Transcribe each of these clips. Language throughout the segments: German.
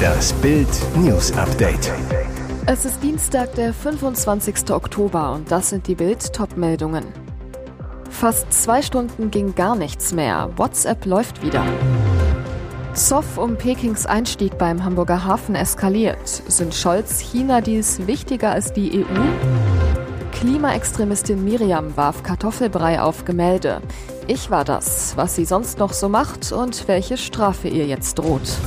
Das Bild News Update. Es ist Dienstag, der 25. Oktober und das sind die Bild Topmeldungen. Fast zwei Stunden ging gar nichts mehr. WhatsApp läuft wieder. Zoff um Pekings Einstieg beim Hamburger Hafen eskaliert. Sind Scholz China dies wichtiger als die EU? Klimaextremistin Miriam warf Kartoffelbrei auf Gemälde. Ich war das, was sie sonst noch so macht und welche Strafe ihr jetzt droht.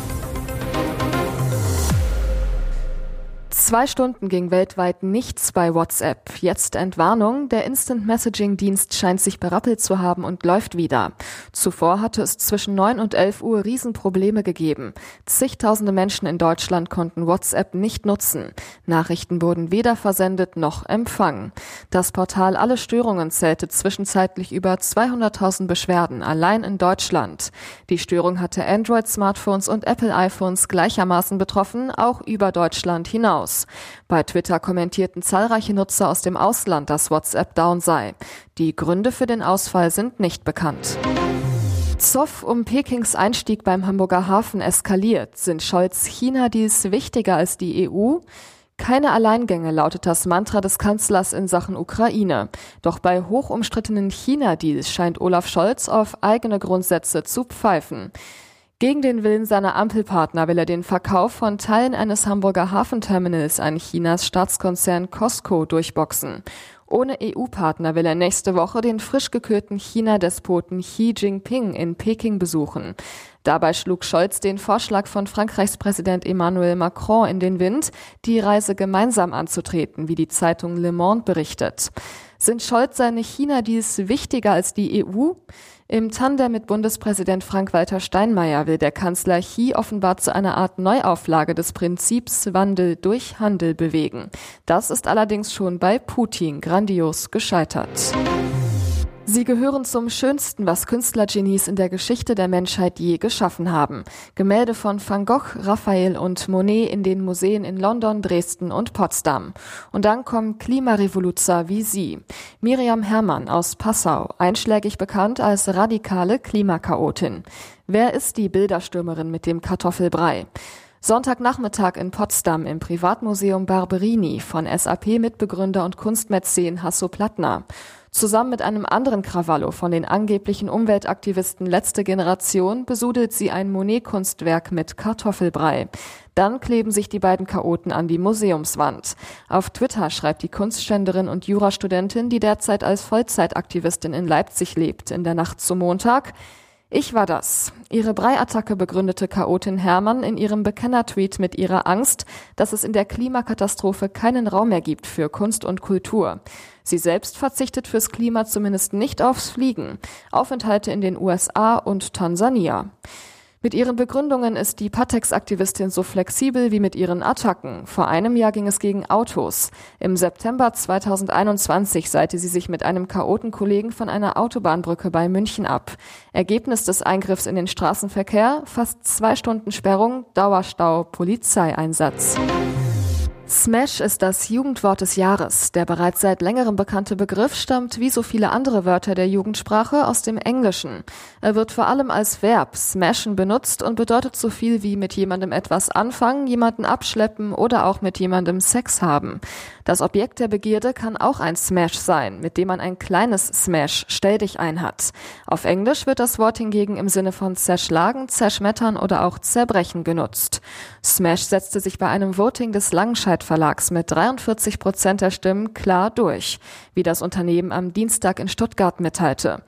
Zwei Stunden ging weltweit nichts bei WhatsApp. Jetzt Entwarnung. Der Instant Messaging Dienst scheint sich berappelt zu haben und läuft wieder. Zuvor hatte es zwischen 9 und 11 Uhr Riesenprobleme gegeben. Zigtausende Menschen in Deutschland konnten WhatsApp nicht nutzen. Nachrichten wurden weder versendet noch empfangen. Das Portal Alle Störungen zählte zwischenzeitlich über 200.000 Beschwerden allein in Deutschland. Die Störung hatte Android-Smartphones und Apple iPhones gleichermaßen betroffen, auch über Deutschland hinaus Bei Twitter kommentierten zahlreiche Nutzer aus dem Ausland, dass WhatsApp down sei. Die Gründe für den Ausfall sind nicht bekannt. Zoff um Pekings Einstieg beim Hamburger Hafen eskaliert. Sind Scholz China dies wichtiger als die EU? Keine Alleingänge lautet das Mantra des Kanzlers in Sachen Ukraine. Doch bei hochumstrittenen China-Deals scheint Olaf Scholz auf eigene Grundsätze zu pfeifen. Gegen den Willen seiner Ampelpartner will er den Verkauf von Teilen eines Hamburger Hafenterminals an Chinas Staatskonzern Costco durchboxen. Ohne EU-Partner will er nächste Woche den frisch gekürten China-Despoten Xi Jinping in Peking besuchen. Dabei schlug Scholz den Vorschlag von Frankreichs Präsident Emmanuel Macron in den Wind, die Reise gemeinsam anzutreten, wie die Zeitung Le Monde berichtet. Sind Scholz seine China-Deals wichtiger als die EU? Im Tandem mit Bundespräsident Frank-Walter Steinmeier will der Kanzler Xi offenbar zu einer Art Neuauflage des Prinzips Wandel durch Handel bewegen. Das ist allerdings schon bei Putin grandios gescheitert. Sie gehören zum Schönsten, was Künstlergenies in der Geschichte der Menschheit je geschaffen haben. Gemälde von Van Gogh, Raphael und Monet in den Museen in London, Dresden und Potsdam. Und dann kommen Klimarevoluzer wie Sie. Miriam Herrmann aus Passau, einschlägig bekannt als radikale Klimakaotin. Wer ist die Bilderstürmerin mit dem Kartoffelbrei? Sonntagnachmittag in Potsdam im Privatmuseum Barberini von SAP-Mitbegründer und Kunstmäzen Hasso Plattner. Zusammen mit einem anderen Krawallo von den angeblichen Umweltaktivisten letzte Generation besudelt sie ein Monet-Kunstwerk mit Kartoffelbrei. Dann kleben sich die beiden Chaoten an die Museumswand. Auf Twitter schreibt die Kunstständerin und Jurastudentin, die derzeit als Vollzeitaktivistin in Leipzig lebt, in der Nacht zum Montag, ich war das. Ihre Breiattacke begründete Chaotin Hermann in ihrem Bekenner-Tweet mit ihrer Angst, dass es in der Klimakatastrophe keinen Raum mehr gibt für Kunst und Kultur. Sie selbst verzichtet fürs Klima zumindest nicht aufs Fliegen. Aufenthalte in den USA und Tansania. Mit ihren Begründungen ist die Patex-Aktivistin so flexibel wie mit ihren Attacken. Vor einem Jahr ging es gegen Autos. Im September 2021 seite sie sich mit einem Chaotenkollegen von einer Autobahnbrücke bei München ab. Ergebnis des Eingriffs in den Straßenverkehr, fast zwei Stunden Sperrung, Dauerstau, Polizeieinsatz. Smash ist das Jugendwort des Jahres. Der bereits seit längerem bekannte Begriff stammt wie so viele andere Wörter der Jugendsprache aus dem Englischen. Er wird vor allem als Verb smashen benutzt und bedeutet so viel wie mit jemandem etwas anfangen, jemanden abschleppen oder auch mit jemandem Sex haben. Das Objekt der Begierde kann auch ein Smash sein, mit dem man ein kleines Smash, stell dich ein hat. Auf Englisch wird das Wort hingegen im Sinne von zerschlagen, zerschmettern oder auch zerbrechen genutzt. Smash setzte sich bei einem Voting des Langenscheid Verlags mit 43 Prozent der Stimmen klar durch, wie das Unternehmen am Dienstag in Stuttgart mitteilte.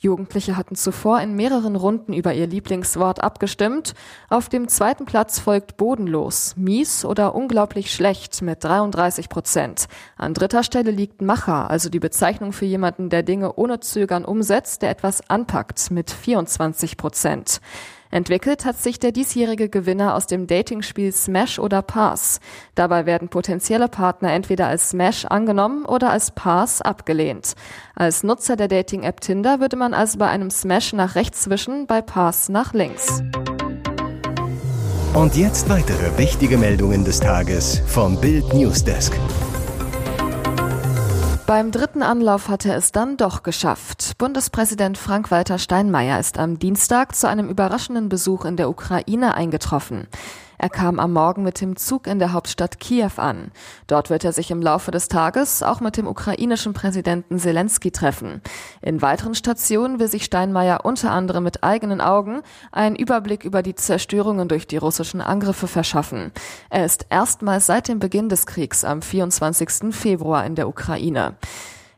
Jugendliche hatten zuvor in mehreren Runden über ihr Lieblingswort abgestimmt. Auf dem zweiten Platz folgt bodenlos, mies oder unglaublich schlecht mit 33 Prozent. An dritter Stelle liegt Macher, also die Bezeichnung für jemanden, der Dinge ohne Zögern umsetzt, der etwas anpackt mit 24 Prozent. Entwickelt hat sich der diesjährige Gewinner aus dem Datingspiel Smash oder Pass. Dabei werden potenzielle Partner entweder als Smash angenommen oder als Pass abgelehnt. Als Nutzer der Dating-App Tinder würde man also bei einem Smash nach rechts wischen, bei Pass nach links. Und jetzt weitere wichtige Meldungen des Tages vom Bild Newsdesk. Beim dritten Anlauf hat er es dann doch geschafft. Bundespräsident Frank-Walter Steinmeier ist am Dienstag zu einem überraschenden Besuch in der Ukraine eingetroffen. Er kam am Morgen mit dem Zug in der Hauptstadt Kiew an. Dort wird er sich im Laufe des Tages auch mit dem ukrainischen Präsidenten Zelensky treffen. In weiteren Stationen will sich Steinmeier unter anderem mit eigenen Augen einen Überblick über die Zerstörungen durch die russischen Angriffe verschaffen. Er ist erstmals seit dem Beginn des Kriegs am 24. Februar in der Ukraine.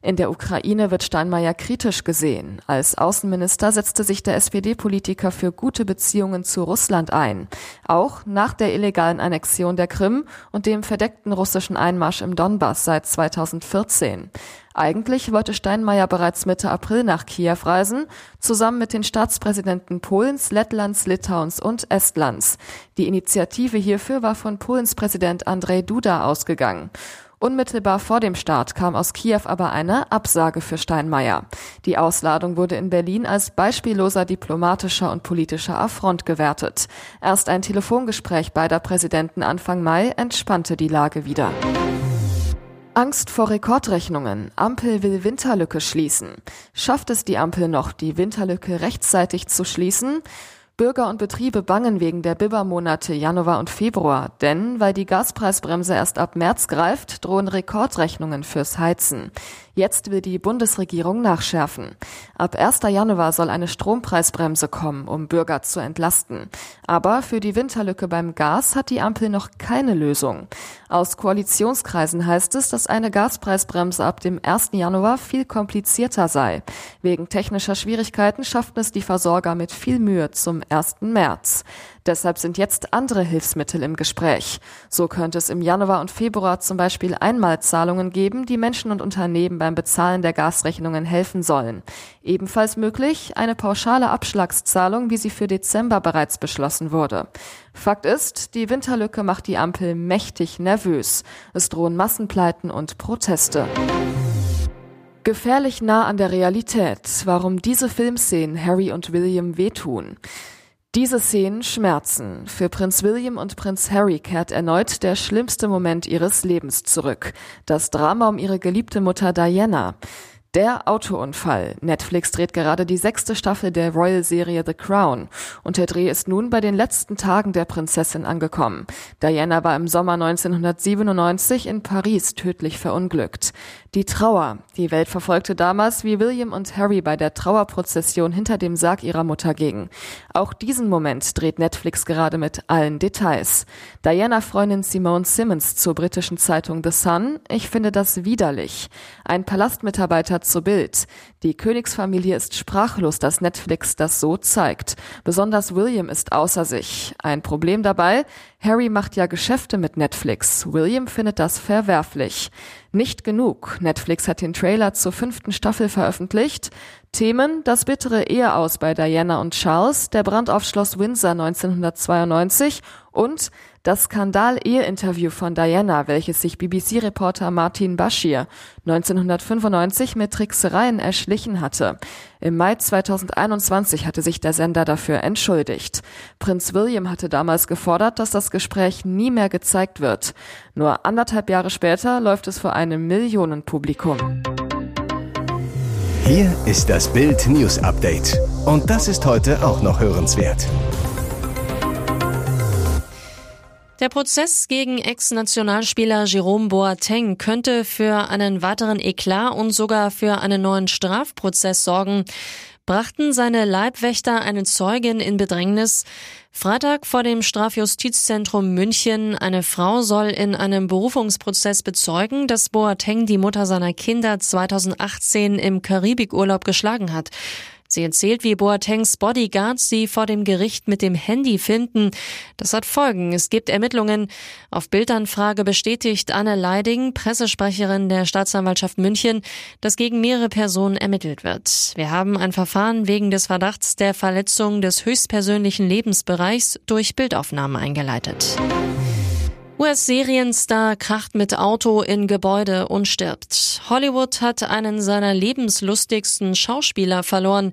In der Ukraine wird Steinmeier kritisch gesehen. Als Außenminister setzte sich der SPD-Politiker für gute Beziehungen zu Russland ein. Auch nach der illegalen Annexion der Krim und dem verdeckten russischen Einmarsch im Donbass seit 2014. Eigentlich wollte Steinmeier bereits Mitte April nach Kiew reisen, zusammen mit den Staatspräsidenten Polens, Lettlands, Litauens und Estlands. Die Initiative hierfür war von Polens Präsident Andrzej Duda ausgegangen. Unmittelbar vor dem Start kam aus Kiew aber eine Absage für Steinmeier. Die Ausladung wurde in Berlin als beispielloser diplomatischer und politischer Affront gewertet. Erst ein Telefongespräch beider Präsidenten Anfang Mai entspannte die Lage wieder. Angst vor Rekordrechnungen. Ampel will Winterlücke schließen. Schafft es die Ampel noch, die Winterlücke rechtzeitig zu schließen? Bürger und Betriebe bangen wegen der Bibermonate Januar und Februar, denn weil die Gaspreisbremse erst ab März greift, drohen Rekordrechnungen fürs Heizen. Jetzt will die Bundesregierung nachschärfen. Ab 1. Januar soll eine Strompreisbremse kommen, um Bürger zu entlasten. Aber für die Winterlücke beim Gas hat die Ampel noch keine Lösung. Aus Koalitionskreisen heißt es, dass eine Gaspreisbremse ab dem 1. Januar viel komplizierter sei. Wegen technischer Schwierigkeiten schafften es die Versorger mit viel Mühe zum 1. März. Deshalb sind jetzt andere Hilfsmittel im Gespräch. So könnte es im Januar und Februar zum Beispiel Einmalzahlungen geben, die Menschen und Unternehmen beim Bezahlen der Gasrechnungen helfen sollen. Ebenfalls möglich eine pauschale Abschlagszahlung, wie sie für Dezember bereits beschlossen wurde. Fakt ist, die Winterlücke macht die Ampel mächtig nervös. Es drohen Massenpleiten und Proteste. Gefährlich nah an der Realität, warum diese Filmszenen Harry und William wehtun. Diese Szenen schmerzen. Für Prinz William und Prinz Harry kehrt erneut der schlimmste Moment ihres Lebens zurück. Das Drama um ihre geliebte Mutter Diana. Der Autounfall. Netflix dreht gerade die sechste Staffel der Royal-Serie The Crown und der Dreh ist nun bei den letzten Tagen der Prinzessin angekommen. Diana war im Sommer 1997 in Paris tödlich verunglückt. Die Trauer. Die Welt verfolgte damals, wie William und Harry bei der Trauerprozession hinter dem Sarg ihrer Mutter gingen. Auch diesen Moment dreht Netflix gerade mit allen Details. Diana-Freundin Simone Simmons zur britischen Zeitung The Sun. Ich finde das widerlich. Ein Palastmitarbeiter zu Bild. Die Königsfamilie ist sprachlos, dass Netflix das so zeigt. Besonders William ist außer sich. Ein Problem dabei? Harry macht ja Geschäfte mit Netflix. William findet das verwerflich. Nicht genug. Netflix hat den Trailer zur fünften Staffel veröffentlicht. Themen, das bittere Eheaus bei Diana und Charles, der Brand auf Schloss Windsor 1992 und das Skandal-Ehe-Interview von Diana, welches sich BBC-Reporter Martin Bashir 1995 mit Tricksereien erschlichen hatte. Im Mai 2021 hatte sich der Sender dafür entschuldigt. Prinz William hatte damals gefordert, dass das Gespräch nie mehr gezeigt wird. Nur anderthalb Jahre später läuft es vor einem Millionenpublikum. Hier ist das Bild News Update. Und das ist heute auch noch hörenswert. Der Prozess gegen Ex-Nationalspieler Jerome Boateng könnte für einen weiteren Eklat und sogar für einen neuen Strafprozess sorgen. Brachten seine Leibwächter eine Zeugin in Bedrängnis? Freitag vor dem Strafjustizzentrum München. Eine Frau soll in einem Berufungsprozess bezeugen, dass Boateng die Mutter seiner Kinder 2018 im Karibikurlaub geschlagen hat. Sie erzählt, wie Boatengs Bodyguards sie vor dem Gericht mit dem Handy filmten. Das hat Folgen. Es gibt Ermittlungen. Auf Bildanfrage bestätigt Anne Leiding, Pressesprecherin der Staatsanwaltschaft München, dass gegen mehrere Personen ermittelt wird. Wir haben ein Verfahren wegen des Verdachts der Verletzung des höchstpersönlichen Lebensbereichs durch Bildaufnahmen eingeleitet. US-Serienstar kracht mit Auto in Gebäude und stirbt. Hollywood hat einen seiner lebenslustigsten Schauspieler verloren.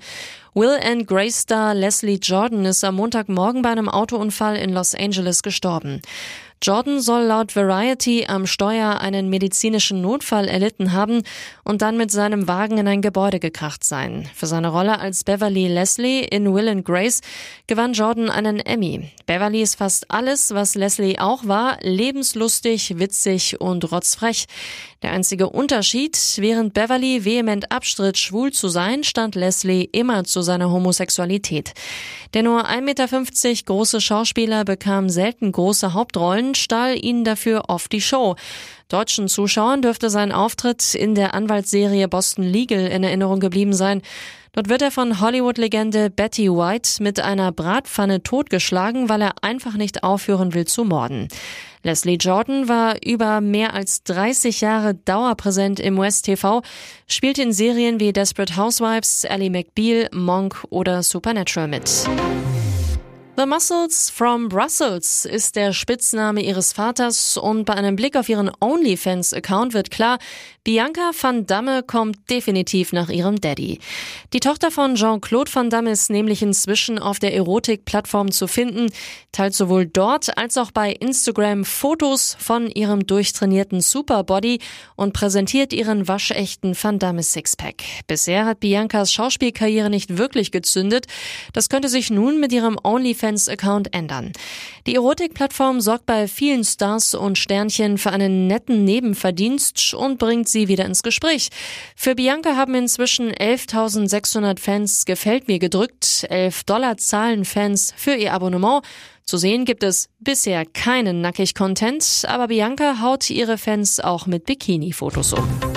Will and Grace Star Leslie Jordan ist am Montagmorgen bei einem Autounfall in Los Angeles gestorben. Jordan soll laut Variety am Steuer einen medizinischen Notfall erlitten haben und dann mit seinem Wagen in ein Gebäude gekracht sein. Für seine Rolle als Beverly Leslie in Will and Grace gewann Jordan einen Emmy. Beverly ist fast alles, was Leslie auch war, lebenslustig, witzig und rotzfrech. Der einzige Unterschied, während Beverly vehement abstritt, schwul zu sein, stand Leslie immer zu seiner Homosexualität. Der nur 1,50 Meter große Schauspieler bekam selten große Hauptrollen, stahl ihnen dafür oft die Show. Deutschen Zuschauern dürfte sein Auftritt in der Anwaltsserie Boston Legal in Erinnerung geblieben sein. Dort wird er von Hollywood-Legende Betty White mit einer Bratpfanne totgeschlagen, weil er einfach nicht aufhören will zu morden. Leslie Jordan war über mehr als 30 Jahre dauerpräsent im West TV, spielte in Serien wie Desperate Housewives, Ellie McBeal, Monk oder Supernatural mit. The Muscles from Brussels ist der Spitzname ihres Vaters und bei einem Blick auf ihren OnlyFans-Account wird klar, Bianca van Damme kommt definitiv nach ihrem Daddy. Die Tochter von Jean-Claude van Damme ist nämlich inzwischen auf der Erotik-Plattform zu finden, teilt sowohl dort als auch bei Instagram Fotos von ihrem durchtrainierten Superbody und präsentiert ihren waschechten Van Damme Sixpack. Bisher hat Biancas Schauspielkarriere nicht wirklich gezündet. Das könnte sich nun mit ihrem OnlyFans OnlyFans-Account ändern. Die Erotikplattform sorgt bei vielen Stars und Sternchen für einen netten Nebenverdienst und bringt sie wieder ins Gespräch. Für Bianca haben inzwischen 11.600 Fans gefällt mir gedrückt, 11 Dollar zahlen Fans für ihr Abonnement. Zu sehen gibt es bisher keinen Nackig-Content, aber Bianca haut ihre Fans auch mit Bikini-Fotos um.